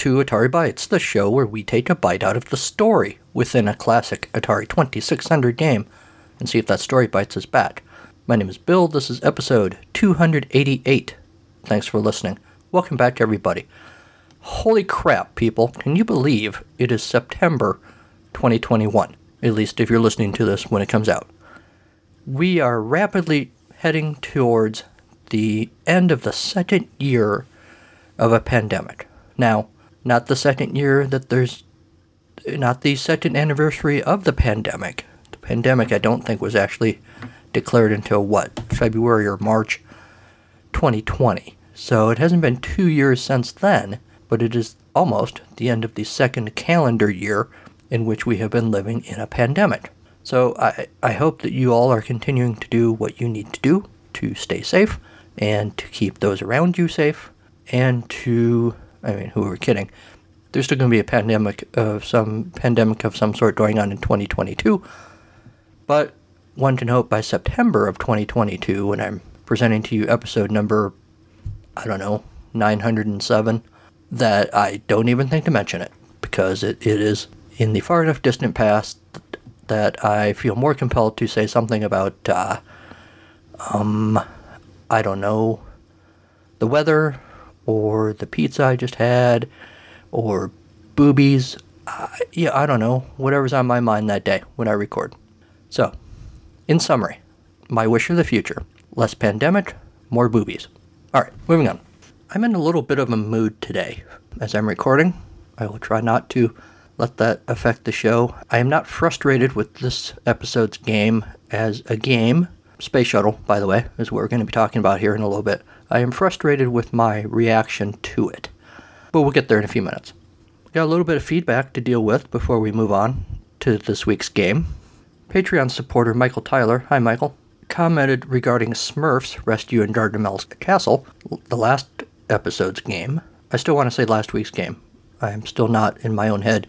to Atari Bytes, the show where we take a bite out of the story within a classic Atari 2600 game and see if that story bites us back. My name is Bill, this is episode 288. Thanks for listening. Welcome back, everybody. Holy crap, people, can you believe it is September 2021? At least if you're listening to this when it comes out. We are rapidly heading towards the end of the second year of a pandemic. Now, not the second year that there's not the second anniversary of the pandemic. The pandemic, I don't think, was actually declared until what, February or March 2020. So it hasn't been two years since then, but it is almost the end of the second calendar year in which we have been living in a pandemic. So I, I hope that you all are continuing to do what you need to do to stay safe and to keep those around you safe and to I mean, who are we kidding? There's still going to be a pandemic of some pandemic of some sort going on in 2022, but one can hope by September of 2022, when I'm presenting to you episode number, I don't know, 907, that I don't even think to mention it because it, it is in the far enough distant past that I feel more compelled to say something about, uh, um, I don't know, the weather or the pizza I just had, or boobies. Uh, yeah, I don't know. Whatever's on my mind that day when I record. So, in summary, my wish for the future less pandemic, more boobies. All right, moving on. I'm in a little bit of a mood today. As I'm recording, I will try not to let that affect the show. I am not frustrated with this episode's game as a game. Space Shuttle, by the way, is what we're going to be talking about here in a little bit. I am frustrated with my reaction to it. But we'll get there in a few minutes. Got a little bit of feedback to deal with before we move on to this week's game. Patreon supporter Michael Tyler, hi Michael, commented regarding Smurfs Rescue in Gargamel's Castle, the last episode's game. I still want to say last week's game. I am still not, in my own head,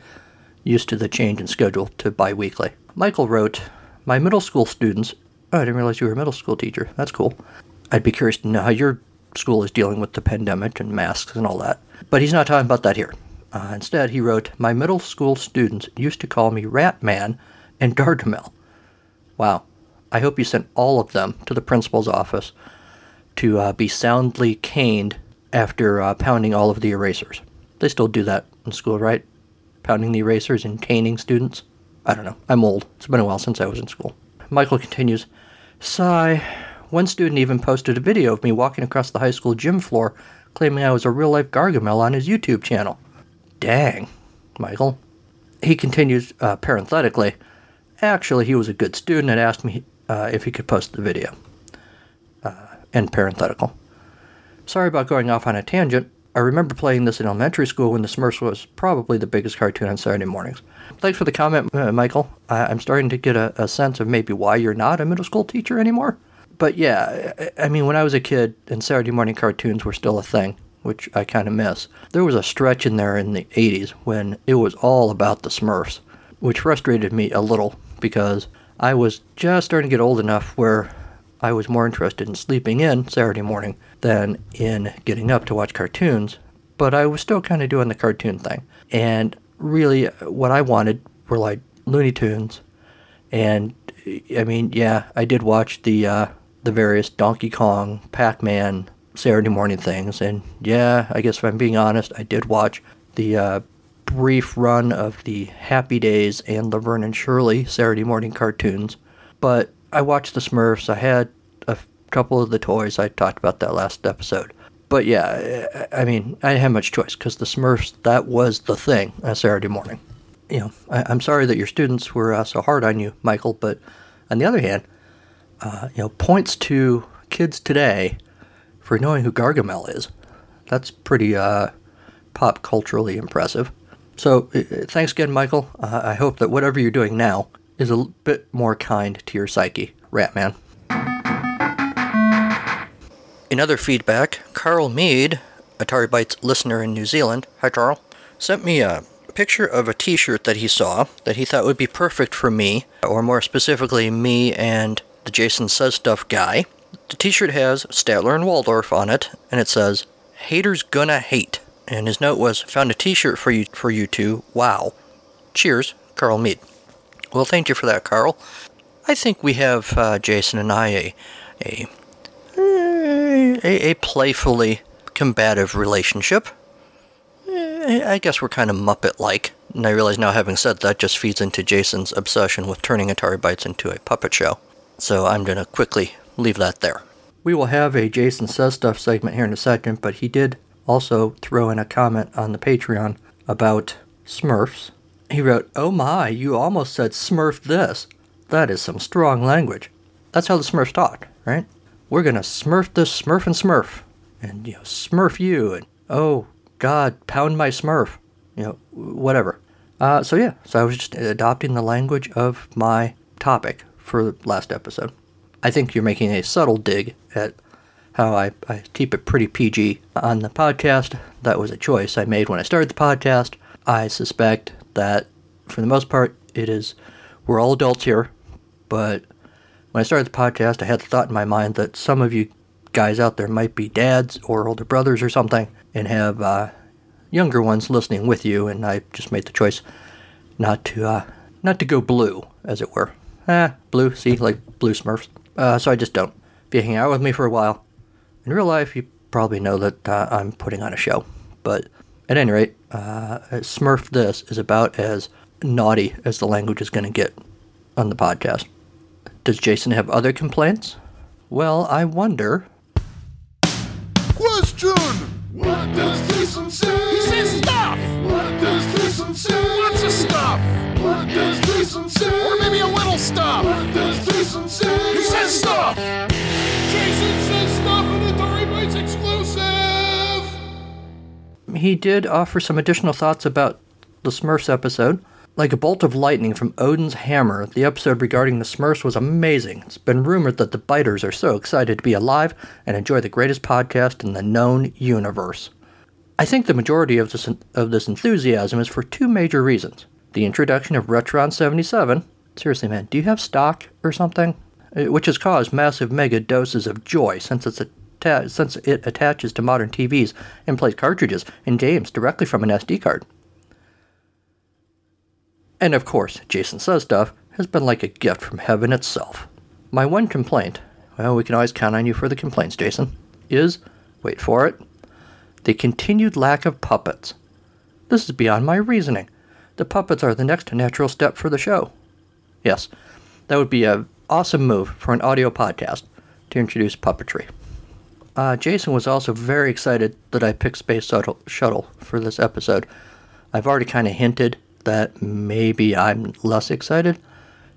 used to the change in schedule to bi weekly. Michael wrote, My middle school students. Oh, I didn't realize you were a middle school teacher. That's cool. I'd be curious to know how your school is dealing with the pandemic and masks and all that. But he's not talking about that here. Uh, instead, he wrote, My middle school students used to call me Rat Man and Gargamel. Wow. I hope you sent all of them to the principal's office to uh, be soundly caned after uh, pounding all of the erasers. They still do that in school, right? Pounding the erasers and caning students? I don't know. I'm old. It's been a while since I was in school. Michael continues, Sigh. One student even posted a video of me walking across the high school gym floor, claiming I was a real life Gargamel on his YouTube channel. Dang, Michael. He continues uh, parenthetically, actually, he was a good student and asked me uh, if he could post the video. Uh, end parenthetical. Sorry about going off on a tangent. I remember playing this in elementary school when the Smurfs was probably the biggest cartoon on Saturday mornings. Thanks for the comment, Michael. I- am starting to get a, a sense of maybe why you're not a middle school teacher anymore but yeah, I mean, when I was a kid and Saturday morning cartoons were still a thing, which I kind of miss, there was a stretch in there in the 80s when it was all about the Smurfs, which frustrated me a little because I was just starting to get old enough where I was more interested in sleeping in Saturday morning than in getting up to watch cartoons, but I was still kind of doing the cartoon thing. And really, what I wanted were like Looney Tunes. And I mean, yeah, I did watch the uh, the various Donkey Kong, Pac Man, Saturday morning things. And yeah, I guess if I'm being honest, I did watch the uh, brief run of the Happy Days and Laverne and Shirley Saturday morning cartoons. But I watched the Smurfs. I had a couple of the toys. I talked about that last episode. But yeah, I mean, I didn't have much choice because the Smurfs, that was the thing on Saturday morning. You know, I, am sorry that your students were uh, so hard on you, Michael, but on the other hand, uh, you know, points to kids today for knowing who Gargamel is. That's pretty uh, pop culturally impressive. So, uh, thanks again, Michael. Uh, I hope that whatever you're doing now is a bit more kind to your psyche, Ratman. In other feedback, Carl Mead, Atari Bytes listener in New Zealand, hi Carl, sent me a picture of a t-shirt that he saw that he thought would be perfect for me, or more specifically, me and the Jason Says Stuff guy. The t shirt has Statler and Waldorf on it, and it says, Haters Gonna Hate. And his note was, "Found a T-shirt for you for you two. Wow. Cheers, Carl Mead." Well, thank you for that, Carl. I think we have uh, Jason and I a a a, a playfully combative relationship. Eh, I guess we're kind of Muppet-like, and I realize now, having said that, just feeds into Jason's obsession with turning Atari Bytes into a puppet show. So I'm gonna quickly leave that there. We will have a Jason Says Stuff segment here in a second, but he did also throw in a comment on the Patreon about Smurfs. He wrote, Oh my, you almost said Smurf this. That is some strong language. That's how the Smurfs talk, right? We're gonna smurf this Smurf and Smurf. And, you know, Smurf you, and oh, God, pound my Smurf. You know, whatever. Uh, so yeah, so I was just adopting the language of my topic for the last episode. I think you're making a subtle dig at how I, I keep it pretty PG on the podcast. That was a choice I made when I started the podcast. I suspect that for the most part, it is, we're all adults here, but when I started the podcast, I had the thought in my mind that some of you guys out there might be dads or older brothers or something and have uh, younger ones listening with you, and I just made the choice not to uh, not to go blue, as it were. Ah, blue, see, like blue Smurfs. Uh, so I just don't. If you hang out with me for a while, in real life, you probably know that uh, I'm putting on a show. But at any rate, uh, Smurf This is about as naughty as the language is going to get on the podcast. Does Jason have other complaints? Well, I wonder. Question! What does Jason say? He says stuff! What does Jason say? Lots of stuff! What does Jason? Or maybe a little stuff! What does Jason? He says stuff! Jason says stuff in Atari Bytes exclusive! He did offer some additional thoughts about the Smurfs episode. Like a bolt of lightning from Odin's hammer, the episode regarding the Smurfs was amazing. It's been rumored that the biters are so excited to be alive and enjoy the greatest podcast in the known universe. I think the majority of this, of this enthusiasm is for two major reasons. The introduction of Retron 77. Seriously, man, do you have stock or something? Uh, Which has caused massive mega doses of joy since it's atta- since it attaches to modern TVs and plays cartridges and games directly from an SD card. And of course, Jason Says Stuff has been like a gift from heaven itself. My one complaint, well, we can always count on you for the complaints, Jason, is wait for it the continued lack of puppets. This is beyond my reasoning. The puppets are the next natural step for the show. Yes, that would be an awesome move for an audio podcast to introduce puppetry. Uh, Jason was also very excited that I picked Space Shuttle, for this episode. I've already kind of hinted that maybe I'm less excited,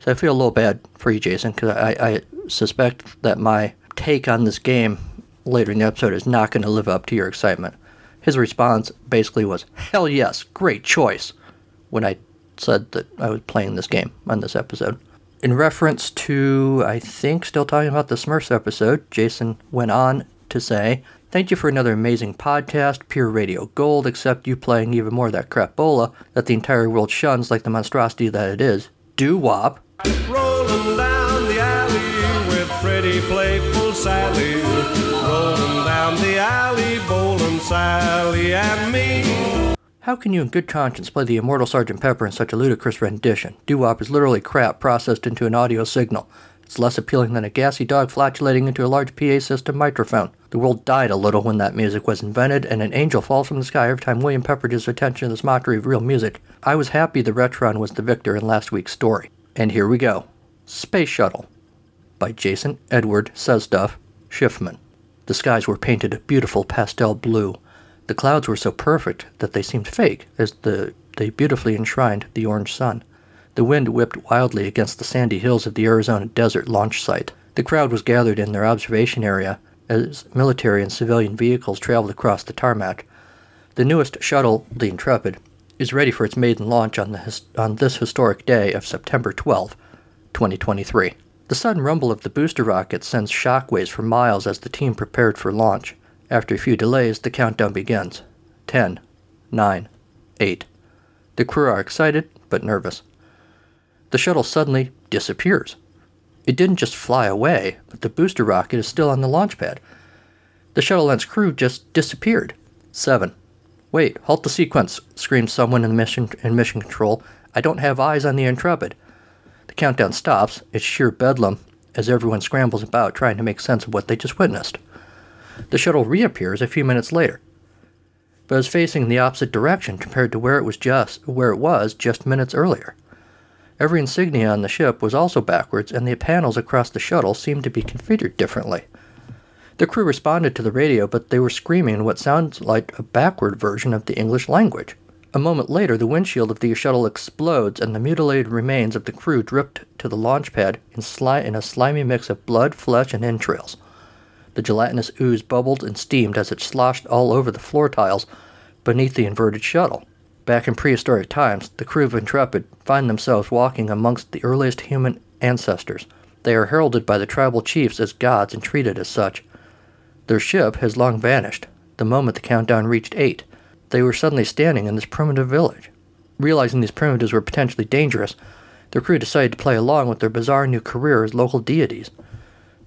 so I feel a little bad for you, Jason, because I, I suspect that my take on this game later in the episode is not going to live up to your excitement. His response basically was, Hell yes, great choice, when I said that I was playing this game on this episode. In reference to, I think, still talking about the Smurfs episode, Jason went on to say, Thank you for another amazing podcast, pure radio gold, except you playing even more of that crapola that the entire world shuns like the monstrosity that it is. Do wop. Rolling down the alley with pretty playful Sally. Rolling down the alley, bowling Sally and me. How can you in good conscience play the immortal Sergeant Pepper in such a ludicrous rendition? Doo-wop is literally crap processed into an audio signal. It's less appealing than a gassy dog flatulating into a large PA system microphone. The world died a little when that music was invented, and an angel falls from the sky every time William peppered his attention to this mockery of real music. I was happy the Retron was the victor in last week's story. And here we go. Space Shuttle by Jason Edward Says Stuff Schiffman. The skies were painted a beautiful pastel blue. The clouds were so perfect that they seemed fake as the, they beautifully enshrined the orange sun. The wind whipped wildly against the sandy hills of the Arizona desert launch site. The crowd was gathered in their observation area as military and civilian vehicles traveled across the tarmac. The newest shuttle, the Intrepid, is ready for its maiden launch on, the on this historic day of September 12, 2023. The sudden rumble of the booster rocket sends shockwaves for miles as the team prepared for launch. After a few delays, the countdown begins. Ten, nine, 8. The crew are excited but nervous. The shuttle suddenly disappears. It didn't just fly away, but the booster rocket is still on the launch pad. The shuttle and its crew just disappeared. 7, Wait, halt the sequence, screams someone in mission, in mission control. I don't have eyes on the Intrepid. The countdown stops. It's sheer bedlam as everyone scrambles about trying to make sense of what they just witnessed. The shuttle reappears a few minutes later, but is facing the opposite direction compared to where it was just where it was just minutes earlier. Every insignia on the ship was also backwards, and the panels across the shuttle seemed to be configured differently. The crew responded to the radio, but they were screaming in what sounds like a backward version of the English language. A moment later, the windshield of the shuttle explodes, and the mutilated remains of the crew dripped to the launch pad in, sli- in a slimy mix of blood, flesh, and entrails. The gelatinous ooze bubbled and steamed as it sloshed all over the floor tiles beneath the inverted shuttle. Back in prehistoric times, the crew of Intrepid find themselves walking amongst the earliest human ancestors. They are heralded by the tribal chiefs as gods and treated as such. Their ship has long vanished. The moment the countdown reached eight, they were suddenly standing in this primitive village. Realizing these primitives were potentially dangerous, their crew decided to play along with their bizarre new career as local deities.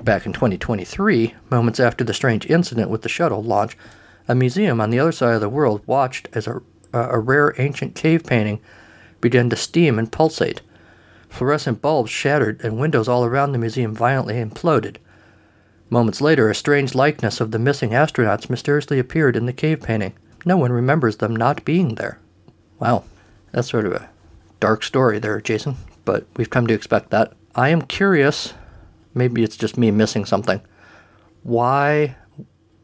Back in 2023, moments after the strange incident with the shuttle launch, a museum on the other side of the world watched as a, a rare ancient cave painting began to steam and pulsate. Fluorescent bulbs shattered, and windows all around the museum violently imploded. Moments later, a strange likeness of the missing astronauts mysteriously appeared in the cave painting. No one remembers them not being there. Wow, that's sort of a dark story there, Jason, but we've come to expect that. I am curious, maybe it's just me missing something, why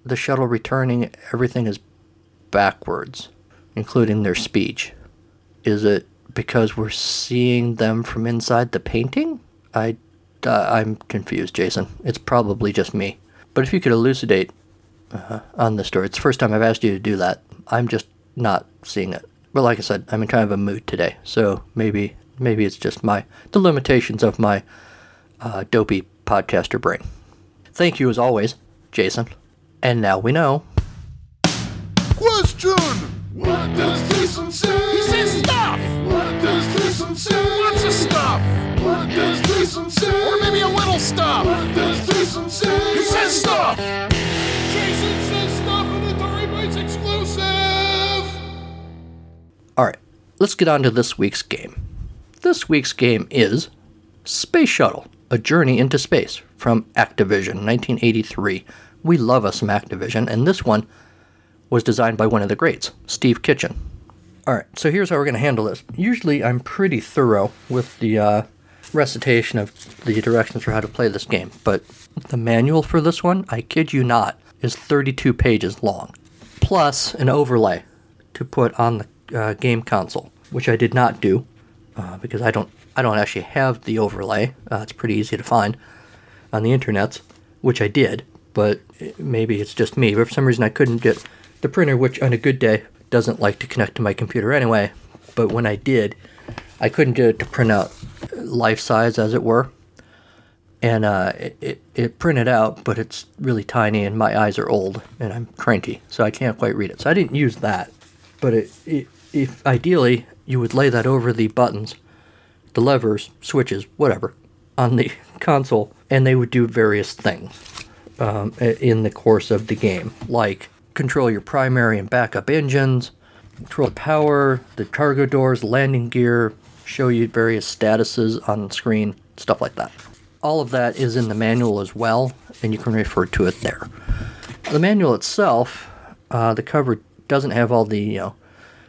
the shuttle returning, everything is backwards, including their speech. Is it because we're seeing them from inside the painting? I, uh, I'm confused, Jason. It's probably just me. But if you could elucidate uh, on the story, it's the first time I've asked you to do that. I'm just not seeing it. But like I said, I'm in kind of a mood today, so maybe maybe it's just my the limitations of my uh, dopey podcaster brain. Thank you as always, Jason. And now we know. Question! What does Jason say? He says stuff! What does Jason say? Lots of stuff! What does Jason say? Or maybe a little stuff! What does Jason say? He says stuff! Jason says stuff in Atari Bytes exclusive! All right, let's get on to this week's game. This week's game is Space Shuttle: A Journey into Space from Activision, 1983. We love us some Activision, and this one was designed by one of the greats, Steve Kitchen. All right, so here's how we're going to handle this. Usually, I'm pretty thorough with the uh, recitation of the directions for how to play this game, but the manual for this one, I kid you not, is 32 pages long, plus an overlay to put on the uh, game console, which I did not do uh, because I don't I don't actually have the overlay. Uh, it's pretty easy to find on the internet, which I did, but maybe it's just me. But for some reason, I couldn't get the printer, which on a good day doesn't like to connect to my computer anyway. But when I did, I couldn't get it to print out life size, as it were. And uh, it, it, it printed out, but it's really tiny, and my eyes are old, and I'm cranky, so I can't quite read it. So I didn't use that. But it, it, if ideally you would lay that over the buttons, the levers, switches, whatever, on the console, and they would do various things um, in the course of the game, like control your primary and backup engines, control the power, the cargo doors, landing gear, show you various statuses on screen, stuff like that. All of that is in the manual as well, and you can refer to it there. The manual itself, uh, the cover doesn't have all the you know,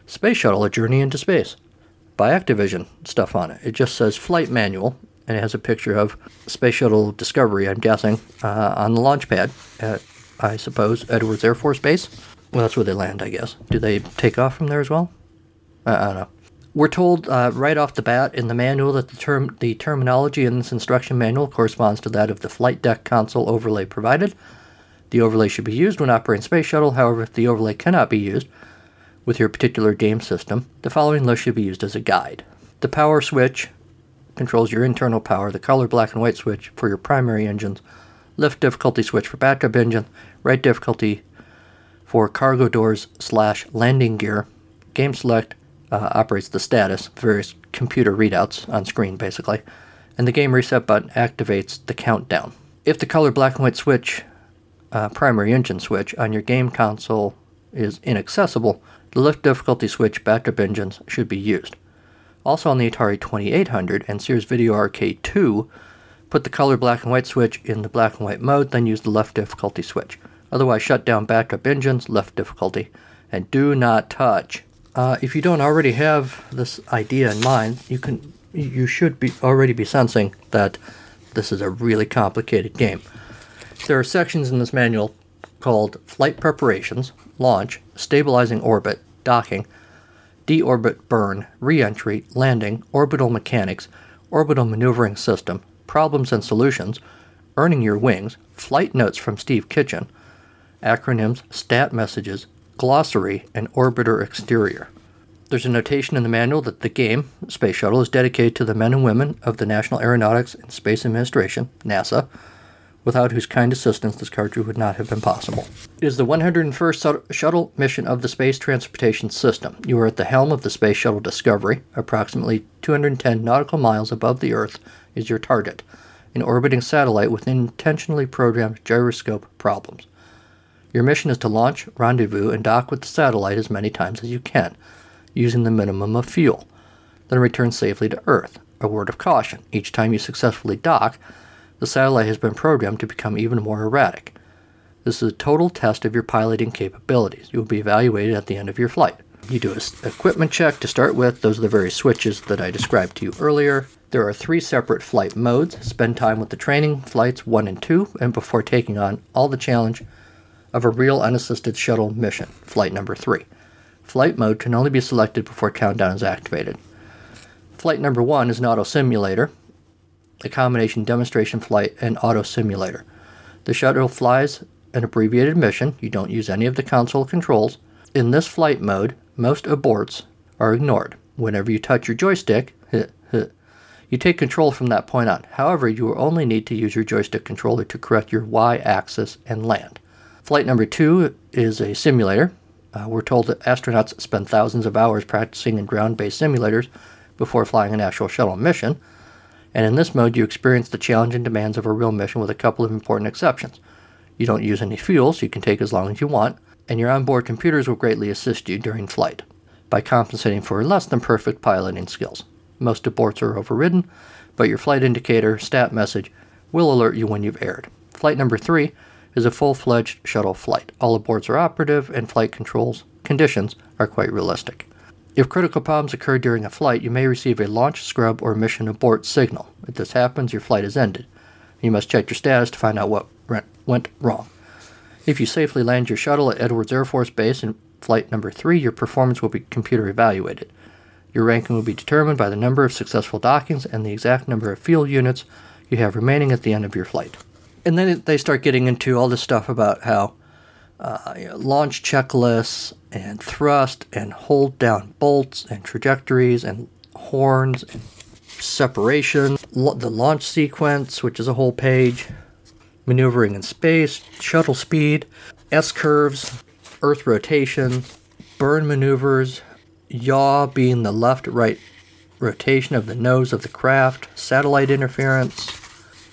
Space Shuttle: A Journey into Space by Activision stuff on it. It just says flight manual, and it has a picture of Space Shuttle Discovery, I'm guessing, uh, on the launch pad at, I suppose, Edwards Air Force Base. Well, that's where they land, I guess. Do they take off from there as well? I, don't know. We're told uh, right off the bat in the manual that the term, the terminology in this instruction manual corresponds to that of the flight deck console overlay provided. The overlay should be used when operating Space Shuttle. However, if the overlay cannot be used with your particular game system, the following list should be used as a guide. The power switch controls your internal power, the color black and white switch for your primary engines, lift difficulty switch for backup engine, right difficulty for cargo doors slash landing gear. Game select uh, operates the status, various computer readouts on screen basically, and the game reset button activates the countdown. If the color black and white switch uh, primary engine switch on your game console is inaccessible, the lift difficulty switch backup engines should be used. Also on the Atari 2800 and Sears Video Arcade 2, put the color black and white switch in the black and white mode, then use the left difficulty switch. Otherwise, shut down backup engines, left difficulty, and do not touch. Uh, if you don't already have this idea in mind, you can you should be already be sensing that this is a really complicated game. There are sections in this manual called flight preparations, launch, stabilizing orbit, docking, deorbit burn, reentry, landing, orbital mechanics, orbital maneuvering system, problems and solutions, earning your wings, flight notes from Steve Kitchen, acronyms, stat messages, glossary, and orbiter exterior. There's a notation in the manual that the game, Space Shuttle, is dedicated to the men and women of the National Aeronautics and Space Administration, NASA, without whose kind assistance this cartridge would not have been possible. It is the 101st shuttle mission of the Space Transportation System. You are at the helm of the Space Shuttle Discovery, approximately 210 nautical miles above the Earth is your target, an orbiting satellite with intentionally programmed gyroscope problems. Your mission is to launch, rendezvous, and dock with the satellite as many times as you can, using the minimum of fuel, then return safely to Earth. A word of caution each time you successfully dock, the satellite has been programmed to become even more erratic. This is a total test of your piloting capabilities. You will be evaluated at the end of your flight. You do an equipment check to start with. Those are the various switches that I described to you earlier. There are three separate flight modes. Spend time with the training flights 1 and 2, and before taking on all the challenge of a real unassisted shuttle mission, flight number 3. Flight mode can only be selected before countdown is activated. Flight number 1 is an auto simulator, a combination demonstration flight and auto simulator. The shuttle flies an abbreviated mission. You don't use any of the console controls. In this flight mode, most aborts are ignored. Whenever you touch your joystick, you take control from that point on. However, you will only need to use your joystick controller to correct your Y axis and land. Flight number two is a simulator. Uh, we're told that astronauts spend thousands of hours practicing in ground based simulators before flying an actual shuttle mission and in this mode you experience the challenge and demands of a real mission with a couple of important exceptions. You don't use any fuel, so you can take as long as you want, and your onboard computers will greatly assist you during flight by compensating for less than perfect piloting skills. Most aborts are overridden, but your flight indicator stat message will alert you when you've aired. Flight number three is a full fledged shuttle flight. All aborts are operative, and flight controls conditions are quite realistic. If critical problems occur during a flight, you may receive a launch scrub or mission abort signal. If this happens, your flight is ended. You must check your status to find out what went wrong. If you safely land your shuttle at Edwards Air Force Base in flight number 3, your performance will be computer evaluated. Your ranking will be determined by the number of successful dockings and the exact number of fuel units you have remaining at the end of your flight. And then they start getting into all this stuff about how uh, you know, launch checklists and thrust and hold down bolts and trajectories and horns and separation, the launch sequence, which is a whole page, maneuvering in space, shuttle speed, S curves, Earth rotation, burn maneuvers, yaw being the left right rotation of the nose of the craft, satellite interference,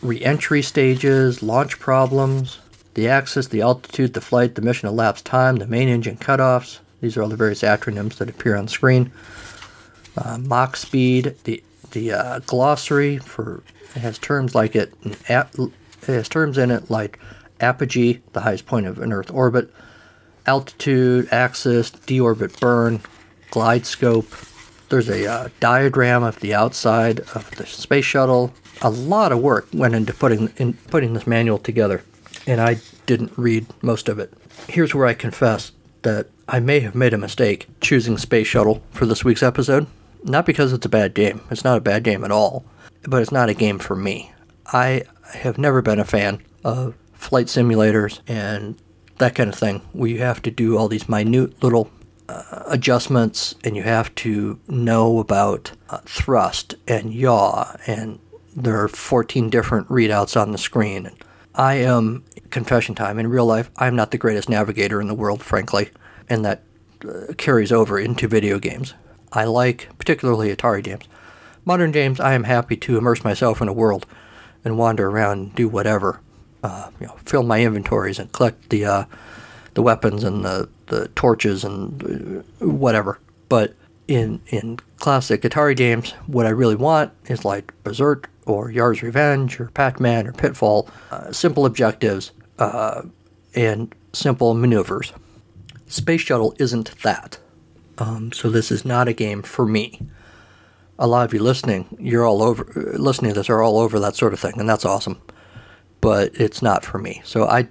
re entry stages, launch problems, the axis, the altitude, the flight, the mission elapsed time, the main engine cutoffs. These are all the various acronyms that appear on screen. Uh, Mach speed, the the uh, glossary for it has terms like it, it has terms in it like apogee, the highest point of an Earth orbit, altitude, axis, deorbit burn, glide slope. There's a uh, diagram of the outside of the space shuttle. A lot of work went into putting in putting this manual together and I didn't read most of it. Here's where I confess that I may have made a mistake choosing Space Shuttle for this week's episode. Not because it's a bad game, it's not a bad game at all, but it's not a game for me. I have never been a fan of flight simulators and that kind of thing, where you have to do all these minute little uh, adjustments and you have to know about uh, thrust and yaw, and there are 14 different readouts on the screen. I am confession time. In real life, I'm not the greatest navigator in the world, frankly, and that uh, carries over into video games. I like particularly Atari games. Modern games, I am happy to immerse myself in a world and wander around and do whatever. Uh, you know, fill my inventories and collect the uh, the weapons and the, the torches and uh, whatever. But in in classic Atari games, what I really want is like Berserk or Yars' Revenge or Pac-Man or Pitfall, uh, simple objectives uh, and simple maneuvers. Space Shuttle isn't that. Um, so this is not a game for me. A lot of you listening, you're all over listening to this are all over that sort of thing, and that's awesome. But it's not for me. So I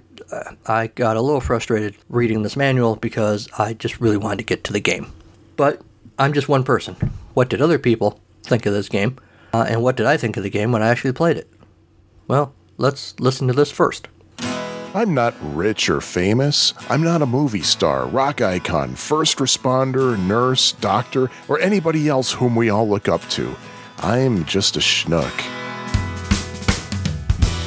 I got a little frustrated reading this manual because I just really wanted to get to the game. But I'm just one person. What did other people think of this game? Uh, and what did I think of the game when I actually played it? Well, let's listen to this first. I'm not rich or famous. I'm not a movie star, rock icon, first responder, nurse, doctor, or anybody else whom we all look up to. I'm just a schnook.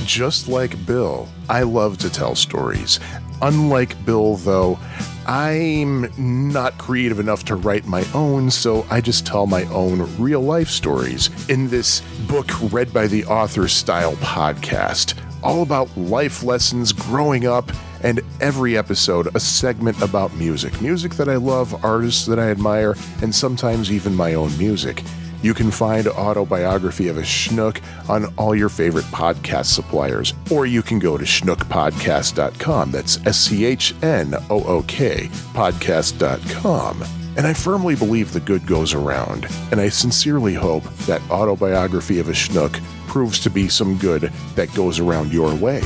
Just like Bill, I love to tell stories. Unlike Bill, though, I'm not creative enough to write my own, so I just tell my own real life stories in this book read by the author style podcast. All about life lessons growing up, and every episode a segment about music. Music that I love, artists that I admire, and sometimes even my own music. You can find Autobiography of a Schnook on all your favorite podcast suppliers, or you can go to schnookpodcast.com. That's S C H N O O K podcast.com. And I firmly believe the good goes around, and I sincerely hope that Autobiography of a Schnook proves to be some good that goes around your way.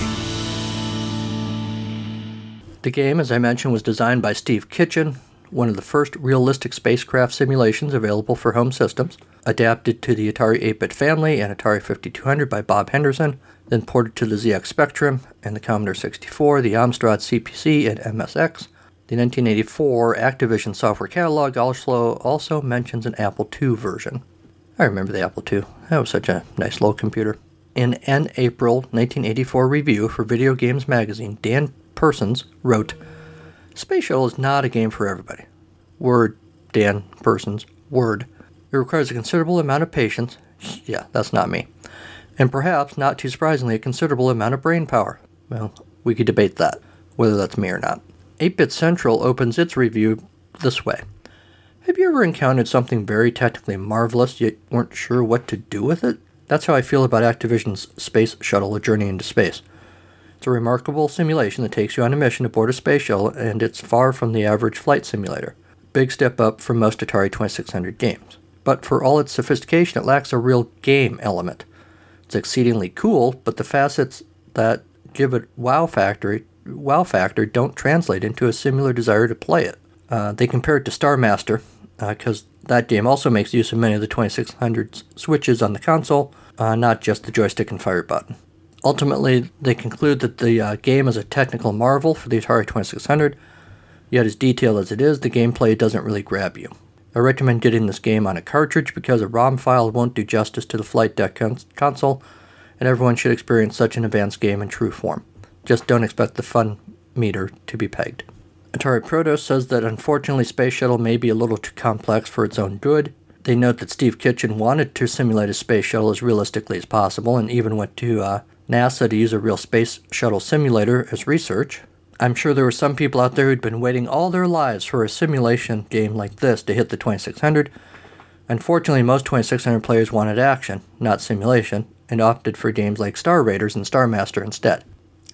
The game, as I mentioned, was designed by Steve Kitchen, one of the first realistic spacecraft simulations available for home systems, adapted to the Atari 8 bit family and Atari 5200 by Bob Henderson, then ported to the ZX Spectrum and the Commodore 64, the Amstrad CPC, and MSX. The 1984 Activision software catalog also, also mentions an Apple II version. I remember the Apple II. That was such a nice little computer. In an April 1984 review for Video Games Magazine, Dan Persons wrote, Space Shuttle is not a game for everybody. Word, Dan Persons, word. It requires a considerable amount of patience. Yeah, that's not me. And perhaps, not too surprisingly, a considerable amount of brain power. Well, we could debate that, whether that's me or not. 8 Bit Central opens its review this way Have you ever encountered something very technically marvelous yet weren't sure what to do with it? That's how I feel about Activision's Space Shuttle A Journey into Space. It's a remarkable simulation that takes you on a mission aboard a space shuttle, and it's far from the average flight simulator. Big step up from most Atari 2600 games. But for all its sophistication, it lacks a real game element. It's exceedingly cool, but the facets that give it wow factor, wow factor don't translate into a similar desire to play it. Uh, they compare it to Star Master, because uh, that game also makes use of many of the 2600's switches on the console, uh, not just the joystick and fire button. Ultimately, they conclude that the uh, game is a technical marvel for the Atari 2600, yet as detailed as it is, the gameplay doesn't really grab you. I recommend getting this game on a cartridge because a ROM file won't do justice to the flight deck cons- console, and everyone should experience such an advanced game in true form. Just don't expect the fun meter to be pegged. Atari Proto says that unfortunately Space Shuttle may be a little too complex for its own good. They note that Steve Kitchen wanted to simulate a space shuttle as realistically as possible and even went to uh, NASA to use a real space shuttle simulator as research. I'm sure there were some people out there who'd been waiting all their lives for a simulation game like this to hit the 2600. Unfortunately, most 2600 players wanted action, not simulation, and opted for games like Star Raiders and Star Master instead.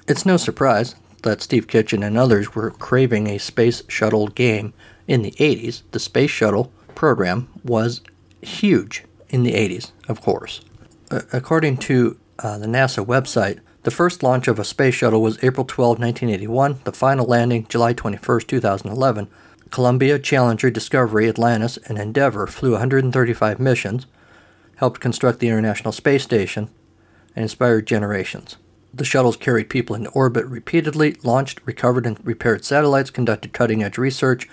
It's no surprise that Steve Kitchen and others were craving a space shuttle game in the 80s. The space shuttle program was huge in the 80s, of course. According to uh, the NASA website, the first launch of a space shuttle was April 12, 1981, the final landing July 21, 2011. Columbia, Challenger, Discovery, Atlantis, and Endeavour flew 135 missions, helped construct the International Space Station, and inspired generations. The shuttles carried people into orbit repeatedly, launched, recovered, and repaired satellites, conducted cutting edge research,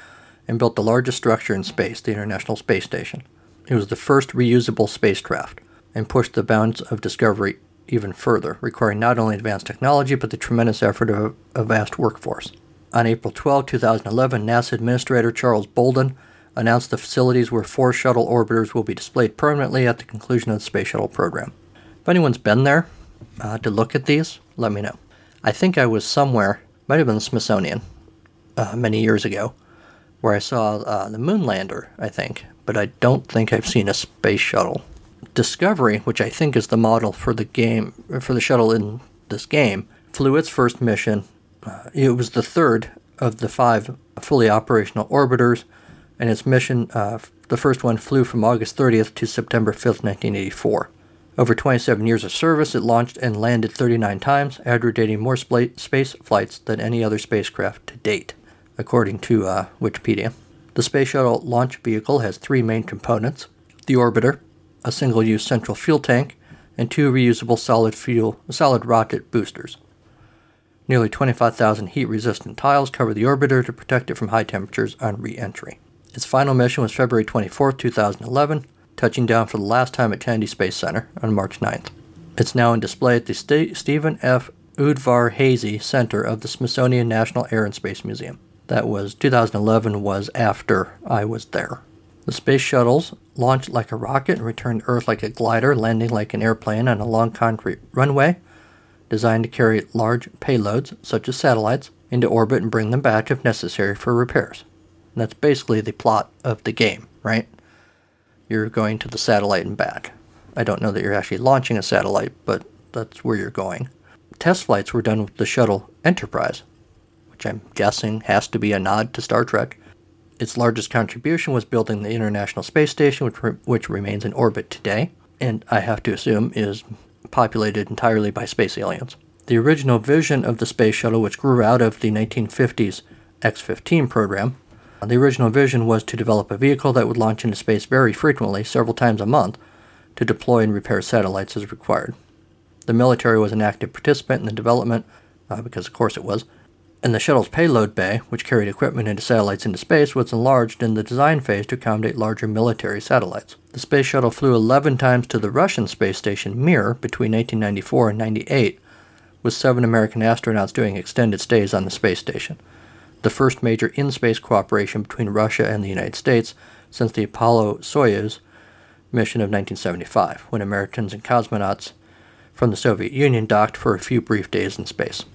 and built the largest structure in space, the International Space Station. It was the first reusable spacecraft and pushed the bounds of discovery even further, requiring not only advanced technology but the tremendous effort of a vast workforce. On April 12, 2011, NASA Administrator Charles Bolden announced the facilities where four shuttle orbiters will be displayed permanently at the conclusion of the Space Shuttle program. If anyone's been there uh, to look at these, let me know. I think I was somewhere, might have been the Smithsonian, uh, many years ago, where I saw uh, the Moonlander, I think, but I don't think I've seen a space shuttle. Discovery, which I think is the model for the game for the shuttle in this game, flew its first mission. Uh, it was the third of the five fully operational orbiters, and its mission, uh, the first one, flew from August 30th to September 5th, 1984. Over 27 years of service, it launched and landed 39 times, aggregating more space flights than any other spacecraft to date, according to uh, Wikipedia. The Space Shuttle launch vehicle has three main components the orbiter, a single use central fuel tank, and two reusable solid fuel solid rocket boosters. Nearly 25,000 heat resistant tiles cover the orbiter to protect it from high temperatures on re entry. Its final mission was February 24, 2011, touching down for the last time at Kennedy Space Center on March 9th. It's now on display at the St- Stephen F. Udvar-Hazy Center of the Smithsonian National Air and Space Museum. That was 2011 was after I was there. The space shuttles launched like a rocket and returned to Earth like a glider, landing like an airplane on a long concrete runway designed to carry large payloads, such as satellites, into orbit and bring them back if necessary for repairs. And that's basically the plot of the game, right? You're going to the satellite and back. I don't know that you're actually launching a satellite, but that's where you're going. Test flights were done with the shuttle Enterprise, which I'm guessing has to be a nod to Star Trek. Its largest contribution was building the International Space Station, which, re- which remains in orbit today, and I have to assume is populated entirely by space aliens. The original vision of the space shuttle, which grew out of the 1950s X 15 program, the original vision was to develop a vehicle that would launch into space very frequently, several times a month, to deploy and repair satellites as required. The military was an active participant in the development, uh, because of course it was, and the shuttle's payload bay, which carried equipment and satellites into space, was enlarged in the design phase to accommodate larger military satellites. The space shuttle flew 11 times to the Russian space station Mir between 1994 and 98, with seven American astronauts doing extended stays on the space station, the first major in space cooperation between Russia and the United States since the Apollo Soyuz mission of 1975, when Americans and cosmonauts from the Soviet Union docked for a few brief days in space.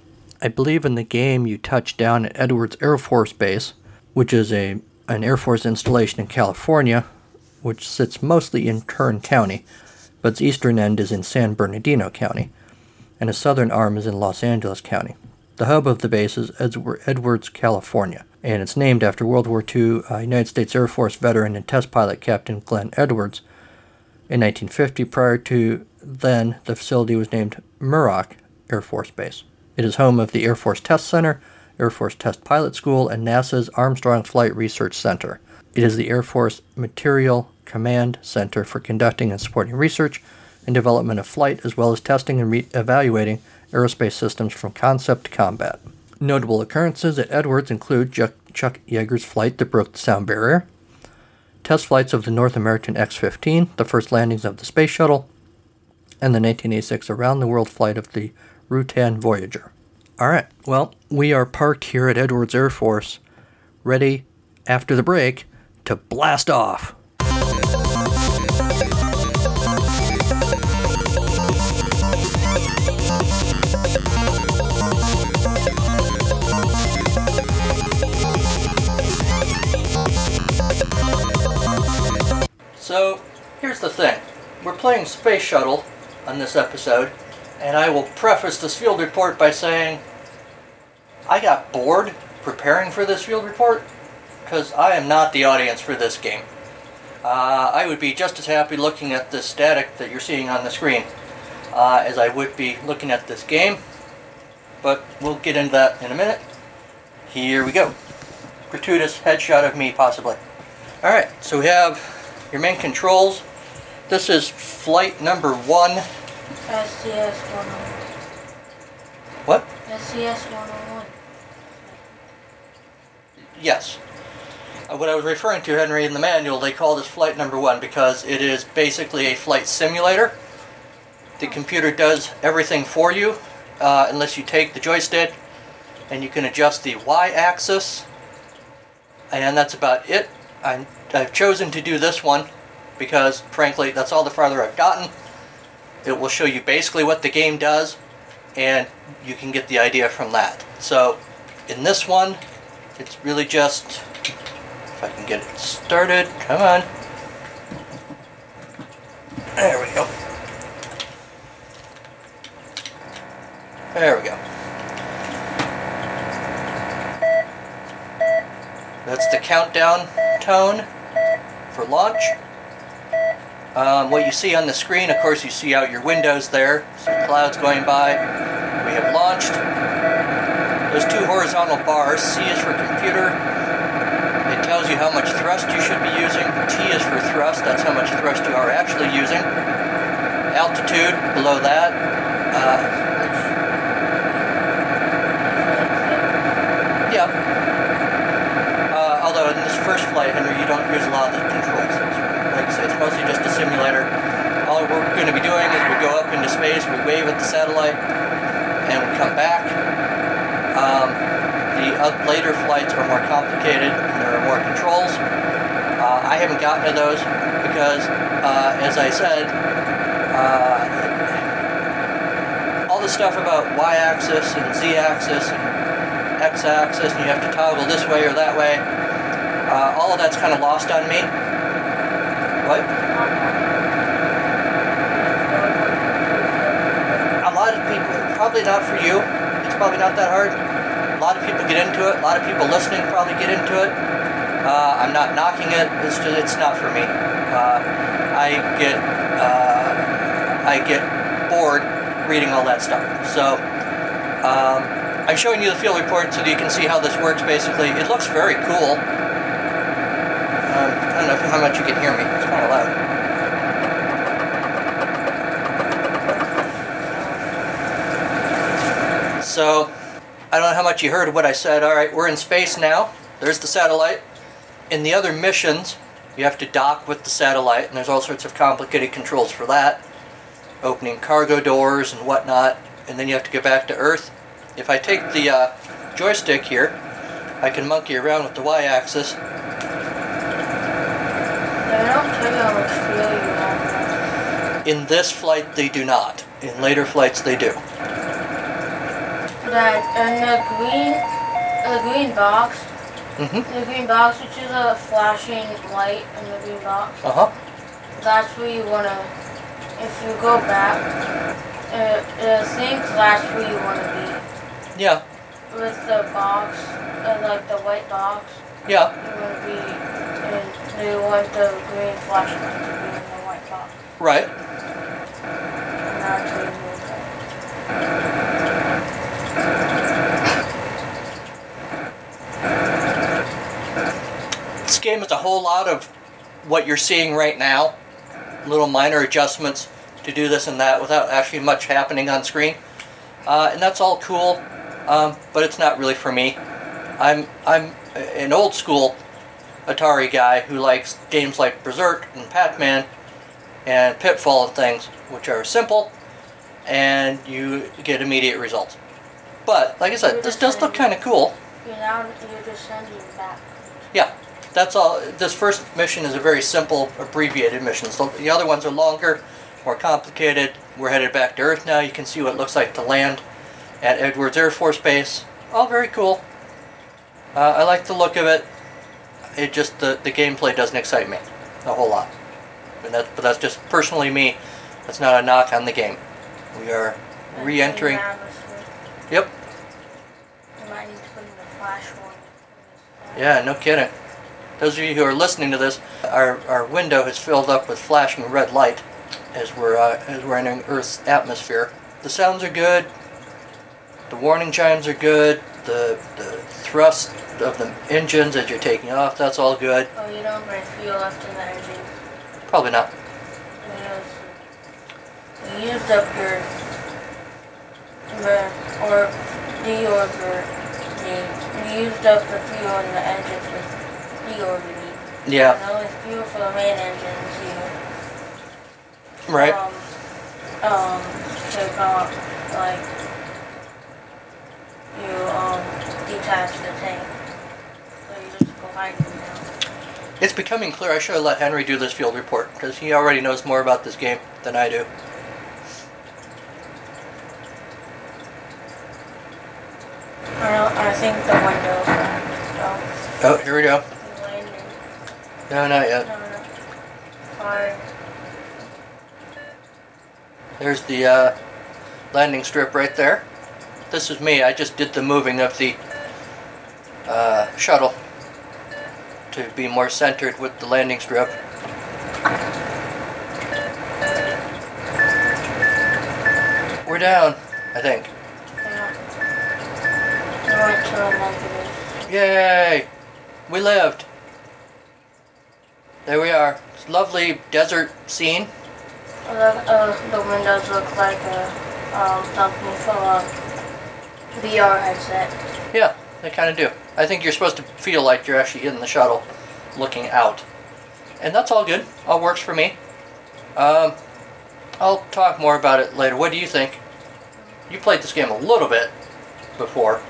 I believe in the game you touch down at Edwards Air Force Base, which is a an Air Force installation in California, which sits mostly in Kern County, but its eastern end is in San Bernardino County, and its southern arm is in Los Angeles County. The hub of the base is Edwards, California, and it's named after World War II uh, United States Air Force veteran and test pilot Captain Glenn Edwards. In 1950, prior to then, the facility was named Muroc Air Force Base. It is home of the Air Force Test Center, Air Force Test Pilot School, and NASA's Armstrong Flight Research Center. It is the Air Force Material Command Center for conducting and supporting research and development of flight, as well as testing and re- evaluating aerospace systems from concept to combat. Notable occurrences at Edwards include Chuck, Chuck Yeager's flight that broke the sound barrier, test flights of the North American X 15, the first landings of the Space Shuttle, and the 1986 around the world flight of the Rutan Voyager. All right, well, we are parked here at Edwards Air Force, ready after the break to blast off. So, here's the thing. We're playing Space Shuttle on this episode, and I will preface this field report by saying I got bored preparing for this field report because I am not the audience for this game. Uh, I would be just as happy looking at the static that you're seeing on the screen uh, as I would be looking at this game, but we'll get into that in a minute. Here we go. Gratuitous headshot of me, possibly. Alright, so we have your main controls. This is flight number one. STS 101. What? STS 101. Yes. Uh, what I was referring to, Henry, in the manual, they call this flight number one because it is basically a flight simulator. The computer does everything for you, uh, unless you take the joystick and you can adjust the y axis, and that's about it. i I've chosen to do this one because, frankly, that's all the farther I've gotten. It will show you basically what the game does, and you can get the idea from that. So, in this one, It's really just if I can get it started. Come on. There we go. There we go. That's the countdown tone for launch. Um, what you see on the screen, of course, you see out your windows there, some clouds going by. We have launched. Those two horizontal bars, C is for computer. It tells you how much thrust you should be using. T is for thrust, that's how much thrust you are actually using. Altitude below that. Uh, yeah. Uh, although in this first flight, Henry, you don't use a lot of the controls. Say, it's mostly just a simulator. All we're going to be doing is we go up into space, we wave at the satellite, and we come back. Um, the later flights are more complicated and there are more controls. Uh, I haven't gotten to those because, uh, as I said, uh, all the stuff about y-axis and z-axis and x-axis, and you have to toggle this way or that way. Uh, all of that's kind of lost on me. What? A lot of people, probably not for you. It's probably not that hard. A lot of people get into it. A lot of people listening probably get into it. Uh, I'm not knocking it. It's just it's not for me. Uh, I get uh, I get bored reading all that stuff. So um, I'm showing you the field report so that you can see how this works. Basically, it looks very cool. Um, I don't know how much you can hear me. Of loud. So, I don't know how much you heard of what I said. All right, we're in space now. There's the satellite. In the other missions, you have to dock with the satellite, and there's all sorts of complicated controls for that. Opening cargo doors and whatnot, and then you have to get back to Earth. If I take the uh, joystick here, I can monkey around with the y-axis. They don't tell you how much fuel you have. In this flight, they do not. In later flights, they do. That and the green, the green box, Mm-hmm. the green box, which is a flashing light in the green box. Uh huh. That's where you wanna. If you go back, uh, the thing that's where you wanna be. Yeah. With the box, uh, like the white box, Yeah. you wanna be. You want the green flashing light to be in the white box. Right. And that's where you. This game is a whole lot of what you're seeing right now. Little minor adjustments to do this and that without actually much happening on screen. Uh, and that's all cool, um, but it's not really for me. I'm I'm an old school Atari guy who likes games like Berserk and Pac-Man and Pitfall and things, which are simple and you get immediate results. But like I said, this does look kind of cool. You're now you're just sending back. Yeah, that's all. This first mission is a very simple, abbreviated mission. So the other ones are longer, more complicated. We're headed back to Earth now. You can see what it looks like to land at Edwards Air Force Base. All very cool. Uh, I like the look of it. It just the the gameplay doesn't excite me a whole lot. And that, but that's just personally me. That's not a knock on the game. We are re-entering. Yep. You might need to put in the flash one. Yeah, no kidding. Those of you who are listening to this, our, our window has filled up with flashing red light as we're uh, as we're entering Earth's atmosphere. The sounds are good. The warning chimes are good. The the thrust of the engines as you're taking off, that's all good. Oh, you don't burn fuel left in the engine. Probably not. You used up your or deorbit you used up the fuel in the engine for deorbit. Yeah. And only fuel for the main engine is you Right. um um take off like you um detach the tank. So you just go hiding now. It's becoming clear I should have let Henry do this field report because he already knows more about this game than I do. I I think the windows are Oh, here we go. landing. No, not yet. No, no. There's the uh, landing strip right there. This is me. I just did the moving of the uh, shuttle to be more centered with the landing strip. We're down, I think. Yeah. I went to a. Yay! We lived. There we are. It's a lovely desert scene. Uh, uh, the windows look like a um, something for a VR headset. Yeah, they kind of do. I think you're supposed to feel like you're actually in the shuttle, looking out, and that's all good. All works for me. Um, I'll talk more about it later. What do you think? You played this game a little bit before.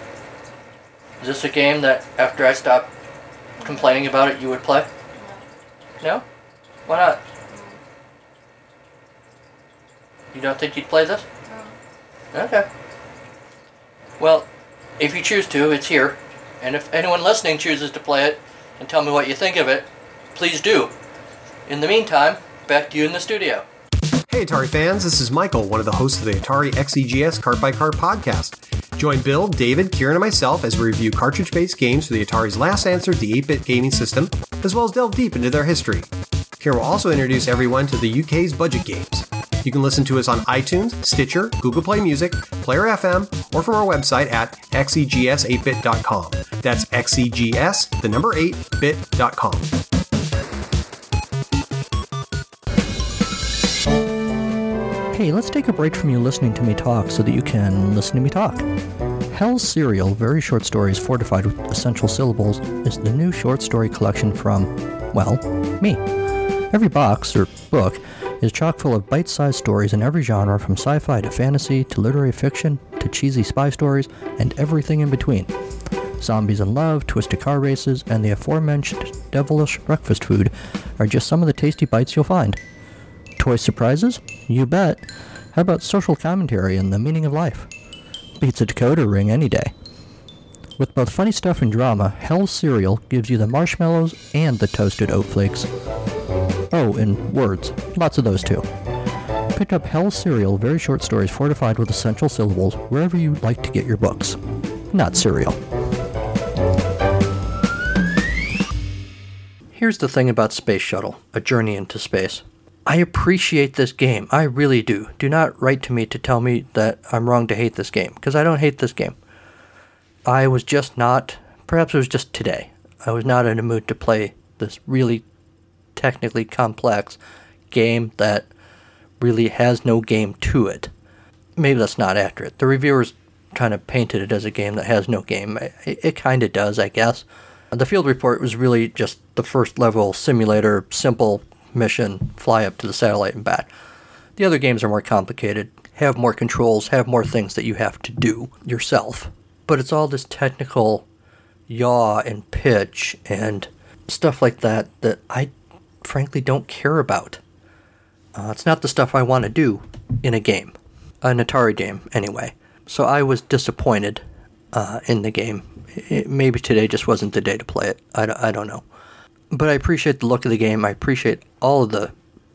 Is this a game that after I stop complaining about it, you would play? No. Why not? You don't think you'd play this? No. Okay. Well, if you choose to, it's here. And if anyone listening chooses to play it and tell me what you think of it, please do. In the meantime, back to you in the studio. Hey Atari fans, this is Michael, one of the hosts of the Atari XEGS Cart by Cart podcast. Join Bill, David, Kieran, and myself as we review cartridge based games for the Atari's last answer, the 8 bit gaming system, as well as delve deep into their history. Kieran will also introduce everyone to the UK's budget games. You can listen to us on iTunes, Stitcher, Google Play Music, Player FM, or from our website at xegs8bit.com. That's xegs, the number 8bit.com. Hey, let's take a break from you listening to me talk so that you can listen to me talk. Hell's Cereal, very short stories fortified with essential syllables, is the new short story collection from, well, me. Every box, or book, is chock full of bite sized stories in every genre from sci fi to fantasy to literary fiction to cheesy spy stories and everything in between. Zombies in Love, Twisted Car Races, and the aforementioned devilish breakfast food are just some of the tasty bites you'll find. Toy surprises? You bet. How about social commentary and the meaning of life? Beats a decoder ring any day. With both funny stuff and drama, Hell's Cereal gives you the marshmallows and the toasted oat flakes. Oh, and words. Lots of those too. Pick up Hell's Cereal, very short stories fortified with essential syllables, wherever you like to get your books. Not cereal. Here's the thing about Space Shuttle, A Journey into Space. I appreciate this game. I really do. Do not write to me to tell me that I'm wrong to hate this game, because I don't hate this game. I was just not, perhaps it was just today, I was not in a mood to play this really technically complex game that really has no game to it. Maybe that's not accurate. The reviewers kind of painted it as a game that has no game. It, it kind of does, I guess. The field report was really just the first level simulator, simple mission, fly up to the satellite and back. The other games are more complicated, have more controls, have more things that you have to do yourself. But it's all this technical yaw and pitch and stuff like that that I frankly don't care about. Uh, it's not the stuff I want to do in a game, an Atari game, anyway. So I was disappointed uh, in the game. It, maybe today just wasn't the day to play it. I, I don't know. But I appreciate the look of the game. I appreciate all of the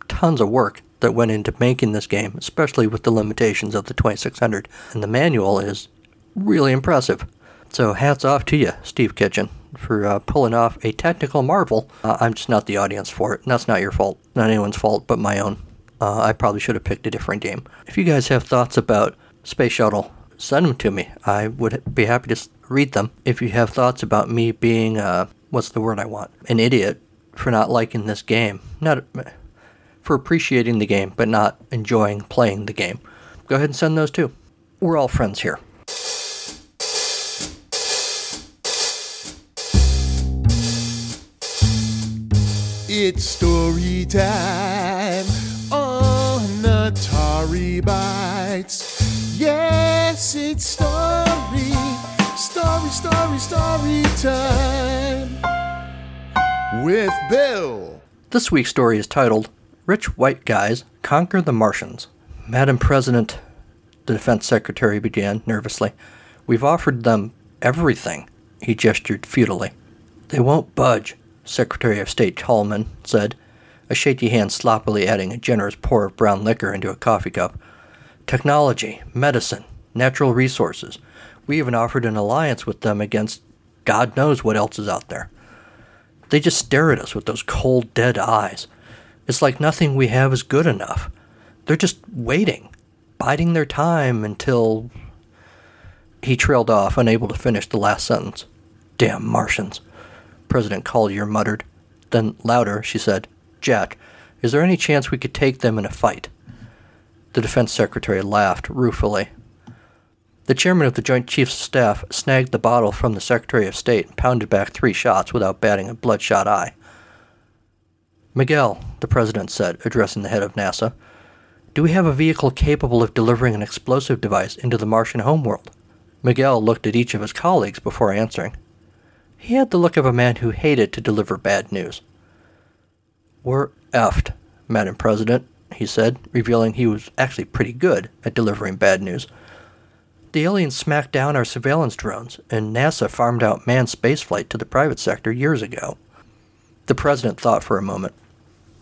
tons of work that went into making this game, especially with the limitations of the 2600. And the manual is really impressive. So hats off to you, Steve Kitchen, for uh, pulling off a technical marvel. Uh, I'm just not the audience for it. and That's not your fault. Not anyone's fault but my own. Uh, I probably should have picked a different game. If you guys have thoughts about Space Shuttle, send them to me. I would be happy to read them. If you have thoughts about me being, uh, what's the word I want? An idiot for not liking this game. Not for appreciating the game, but not enjoying playing the game. Go ahead and send those too. We're all friends here. It's story time on Atari Bytes. Yes, it's story, story, story, story time with Bill. This week's story is titled Rich White Guys Conquer the Martians. Madam President, the Defense Secretary began nervously. We've offered them everything, he gestured futilely. They won't budge, Secretary of State Tallman said, a shaky hand sloppily adding a generous pour of brown liquor into a coffee cup. Technology, medicine, natural resources. We even offered an alliance with them against God knows what else is out there. They just stare at us with those cold, dead eyes. It's like nothing we have is good enough. They're just waiting, biding their time until. He trailed off, unable to finish the last sentence. Damn Martians, President Collier muttered. Then, louder, she said, Jack, is there any chance we could take them in a fight? The defense secretary laughed ruefully. The chairman of the Joint Chiefs of Staff snagged the bottle from the Secretary of State and pounded back three shots without batting a bloodshot eye. Miguel, the president said, addressing the head of NASA, do we have a vehicle capable of delivering an explosive device into the Martian homeworld? Miguel looked at each of his colleagues before answering. He had the look of a man who hated to deliver bad news. We're effed, Madam President, he said, revealing he was actually pretty good at delivering bad news. The aliens smacked down our surveillance drones, and NASA farmed out manned spaceflight to the private sector years ago. The president thought for a moment.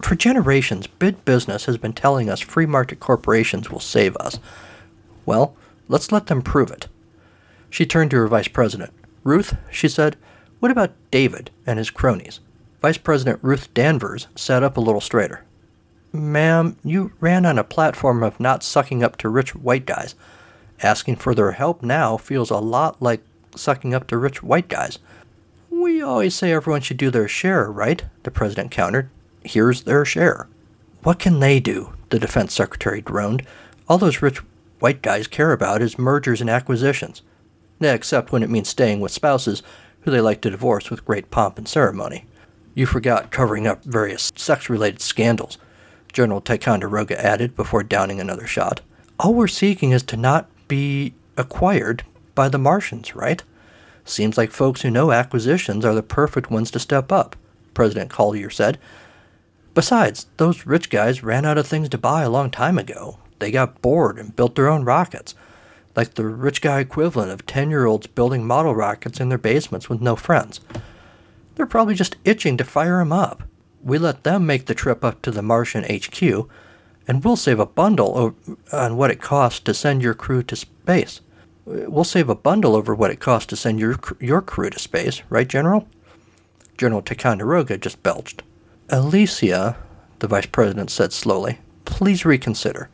For generations, big business has been telling us free market corporations will save us. Well, let's let them prove it. She turned to her vice president. Ruth, she said, what about David and his cronies? Vice President Ruth Danvers sat up a little straighter. Ma'am, you ran on a platform of not sucking up to rich white guys. Asking for their help now feels a lot like sucking up to rich white guys. We always say everyone should do their share, right? The president countered. Here's their share. What can they do? The defense secretary groaned. All those rich white guys care about is mergers and acquisitions. Except when it means staying with spouses who they like to divorce with great pomp and ceremony. You forgot covering up various sex related scandals, General Ticonderoga added before downing another shot. All we're seeking is to not be acquired by the Martians, right? Seems like folks who know acquisitions are the perfect ones to step up, President Collier said. Besides, those rich guys ran out of things to buy a long time ago. They got bored and built their own rockets, like the rich guy equivalent of 10 year olds building model rockets in their basements with no friends. They're probably just itching to fire 'em up. We let them make the trip up to the Martian HQ, and we'll save a bundle on what it costs to send your crew to space. We'll save a bundle over what it costs to send your your crew to space, right, General? General Ticonderoga just belched. Alicia, the vice president said slowly, please reconsider.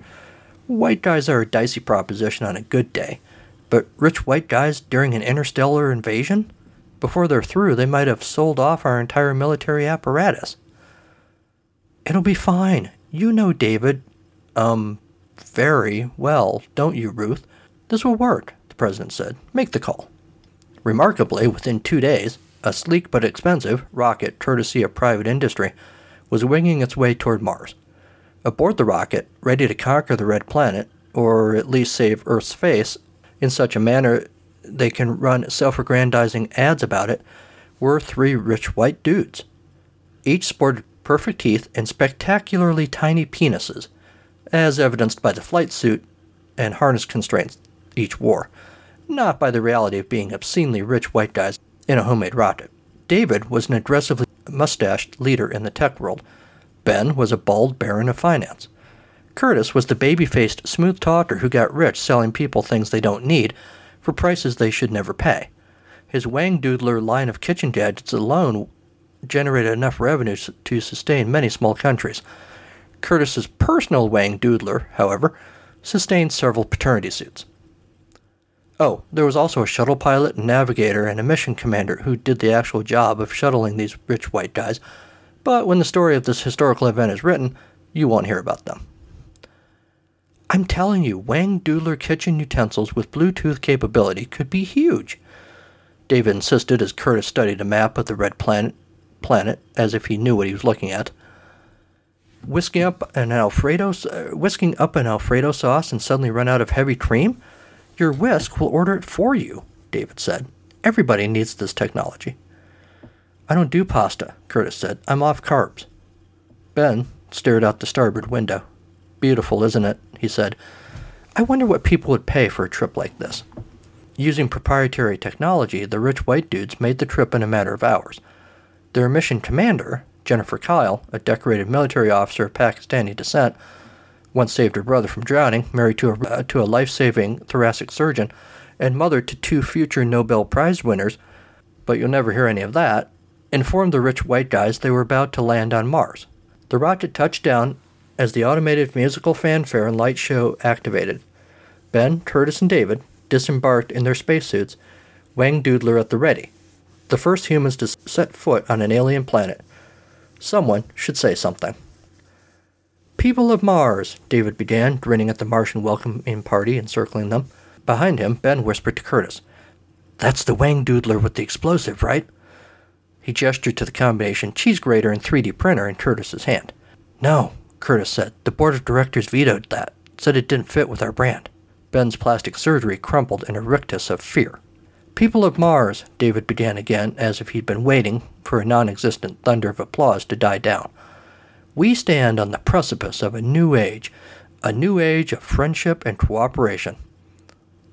White guys are a dicey proposition on a good day, but rich white guys during an interstellar invasion? Before they're through, they might have sold off our entire military apparatus. It'll be fine. You know David, um, very well, don't you, Ruth? This will work, the president said. Make the call. Remarkably, within two days, a sleek but expensive rocket, courtesy of private industry, was winging its way toward Mars. Aboard the rocket, ready to conquer the red planet, or at least save Earth's face, in such a manner they can run self aggrandizing ads about it, were three rich white dudes. Each sported perfect teeth and spectacularly tiny penises, as evidenced by the flight suit and harness constraints each wore, not by the reality of being obscenely rich white guys in a homemade rocket. David was an aggressively mustached leader in the tech world. Ben was a bald baron of finance. Curtis was the baby faced, smooth talker who got rich selling people things they don't need for prices they should never pay. His Wang Doodler line of kitchen gadgets alone generated enough revenue to sustain many small countries. Curtis's personal Wang Doodler, however, sustained several paternity suits. Oh, there was also a shuttle pilot navigator and a mission commander who did the actual job of shuttling these rich white guys, but when the story of this historical event is written, you won't hear about them. I'm telling you, Wang Doodler kitchen utensils with Bluetooth capability could be huge. David insisted as Curtis studied a map of the red planet, planet as if he knew what he was looking at. Whisking up an Alfredo, uh, whisking up an Alfredo sauce and suddenly run out of heavy cream? Your whisk will order it for you, David said. Everybody needs this technology. I don't do pasta, Curtis said. I'm off carbs. Ben stared out the starboard window. Beautiful, isn't it? he said. I wonder what people would pay for a trip like this. Using proprietary technology, the rich white dudes made the trip in a matter of hours. Their mission commander, Jennifer Kyle, a decorated military officer of Pakistani descent, once saved her brother from drowning, married to a, uh, to a life saving thoracic surgeon, and mother to two future Nobel Prize winners, but you'll never hear any of that, informed the rich white guys they were about to land on Mars. The rocket touched down as the automated musical fanfare and light show activated. Ben, Curtis, and David disembarked in their spacesuits, Wang Doodler at the ready. The first humans to set foot on an alien planet. Someone should say something. People of Mars, David began, grinning at the Martian welcoming party encircling them. Behind him, Ben whispered to Curtis, That's the Wang Doodler with the explosive, right? He gestured to the combination cheese grater and 3D printer in Curtis's hand. No, Curtis said. The board of directors vetoed that, said it didn't fit with our brand. Ben's plastic surgery crumpled in a rictus of fear. People of Mars, David began again, as if he'd been waiting for a non existent thunder of applause to die down. We stand on the precipice of a new age, a new age of friendship and cooperation.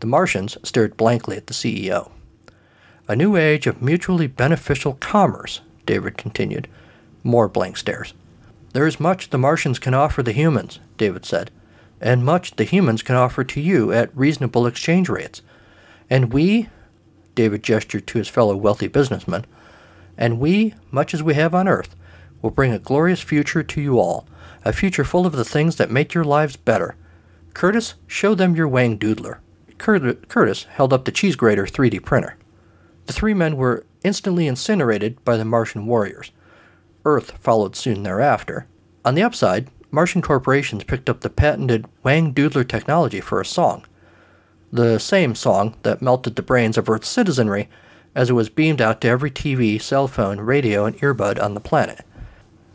The Martians stared blankly at the CEO. A new age of mutually beneficial commerce, David continued. More blank stares. There is much the Martians can offer the humans, David said, and much the humans can offer to you at reasonable exchange rates. And we, David gestured to his fellow wealthy businessmen, and we, much as we have on Earth, will bring a glorious future to you all, a future full of the things that make your lives better. Curtis, show them your Wang Doodler. Curtis held up the cheese grater 3D printer. The three men were instantly incinerated by the Martian warriors. Earth followed soon thereafter. On the upside, Martian corporations picked up the patented Wang Doodler technology for a song. The same song that melted the brains of Earth's citizenry as it was beamed out to every TV, cell phone, radio, and earbud on the planet.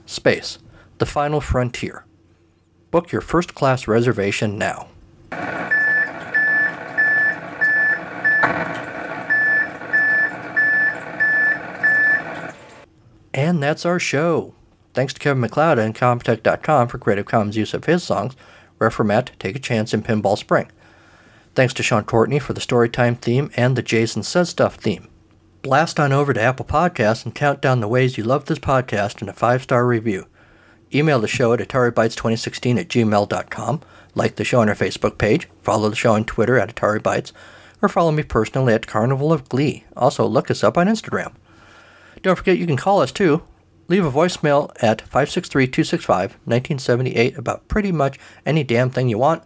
Space, the final frontier. Book your first class reservation now. And that's our show. Thanks to Kevin MacLeod and Incompetech.com for Creative Commons use of his songs, Reformat, Take a Chance, and Pinball Spring. Thanks to Sean Courtney for the Storytime theme and the Jason Says Stuff theme. Blast on over to Apple Podcasts and count down the ways you love this podcast in a five star review. Email the show at AtariBytes2016 at gmail.com, like the show on our Facebook page, follow the show on Twitter at AtariBytes, or follow me personally at Carnival of Glee. Also, look us up on Instagram. Don't forget you can call us too. Leave a voicemail at 563 265 1978 about pretty much any damn thing you want,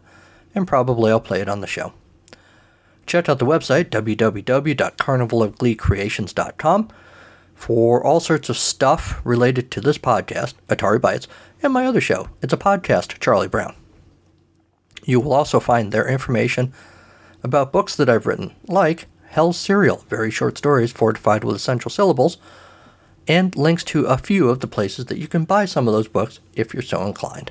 and probably I'll play it on the show. Check out the website www.carnivalofgleecreations.com for all sorts of stuff related to this podcast, Atari Bytes, and my other show. It's a podcast, Charlie Brown. You will also find their information about books that I've written, like Hell's Cereal, very short stories fortified with essential syllables, and links to a few of the places that you can buy some of those books if you're so inclined.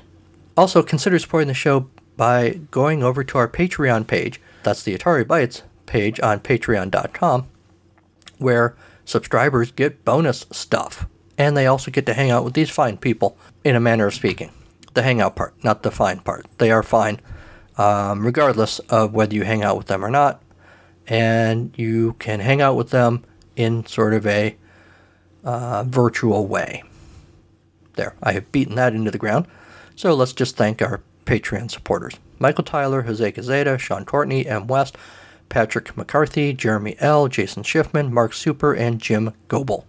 Also, consider supporting the show by going over to our Patreon page. That's the Atari Bytes page on patreon.com, where subscribers get bonus stuff. And they also get to hang out with these fine people, in a manner of speaking. The hangout part, not the fine part. They are fine, um, regardless of whether you hang out with them or not. And you can hang out with them in sort of a uh, virtual way. There, I have beaten that into the ground. So let's just thank our Patreon supporters Michael Tyler, Jose Gazeta, Sean Courtney, M. West, Patrick McCarthy, Jeremy L., Jason Schiffman, Mark Super, and Jim Goebel.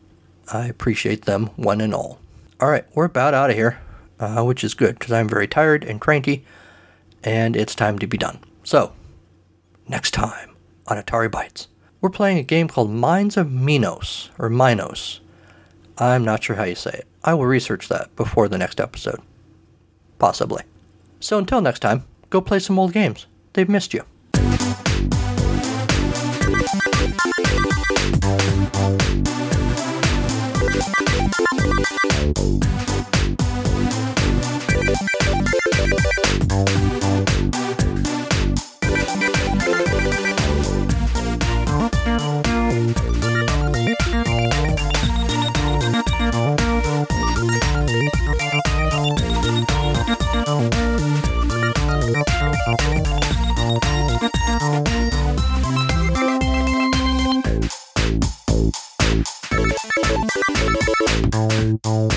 I appreciate them one and all. All right, we're about out of here, uh, which is good because I'm very tired and cranky, and it's time to be done. So, next time on Atari Bytes, we're playing a game called Mines of Minos, or Minos. I'm not sure how you say it. I will research that before the next episode. Possibly. So until next time, go play some old games. They've missed you. Thank you. No.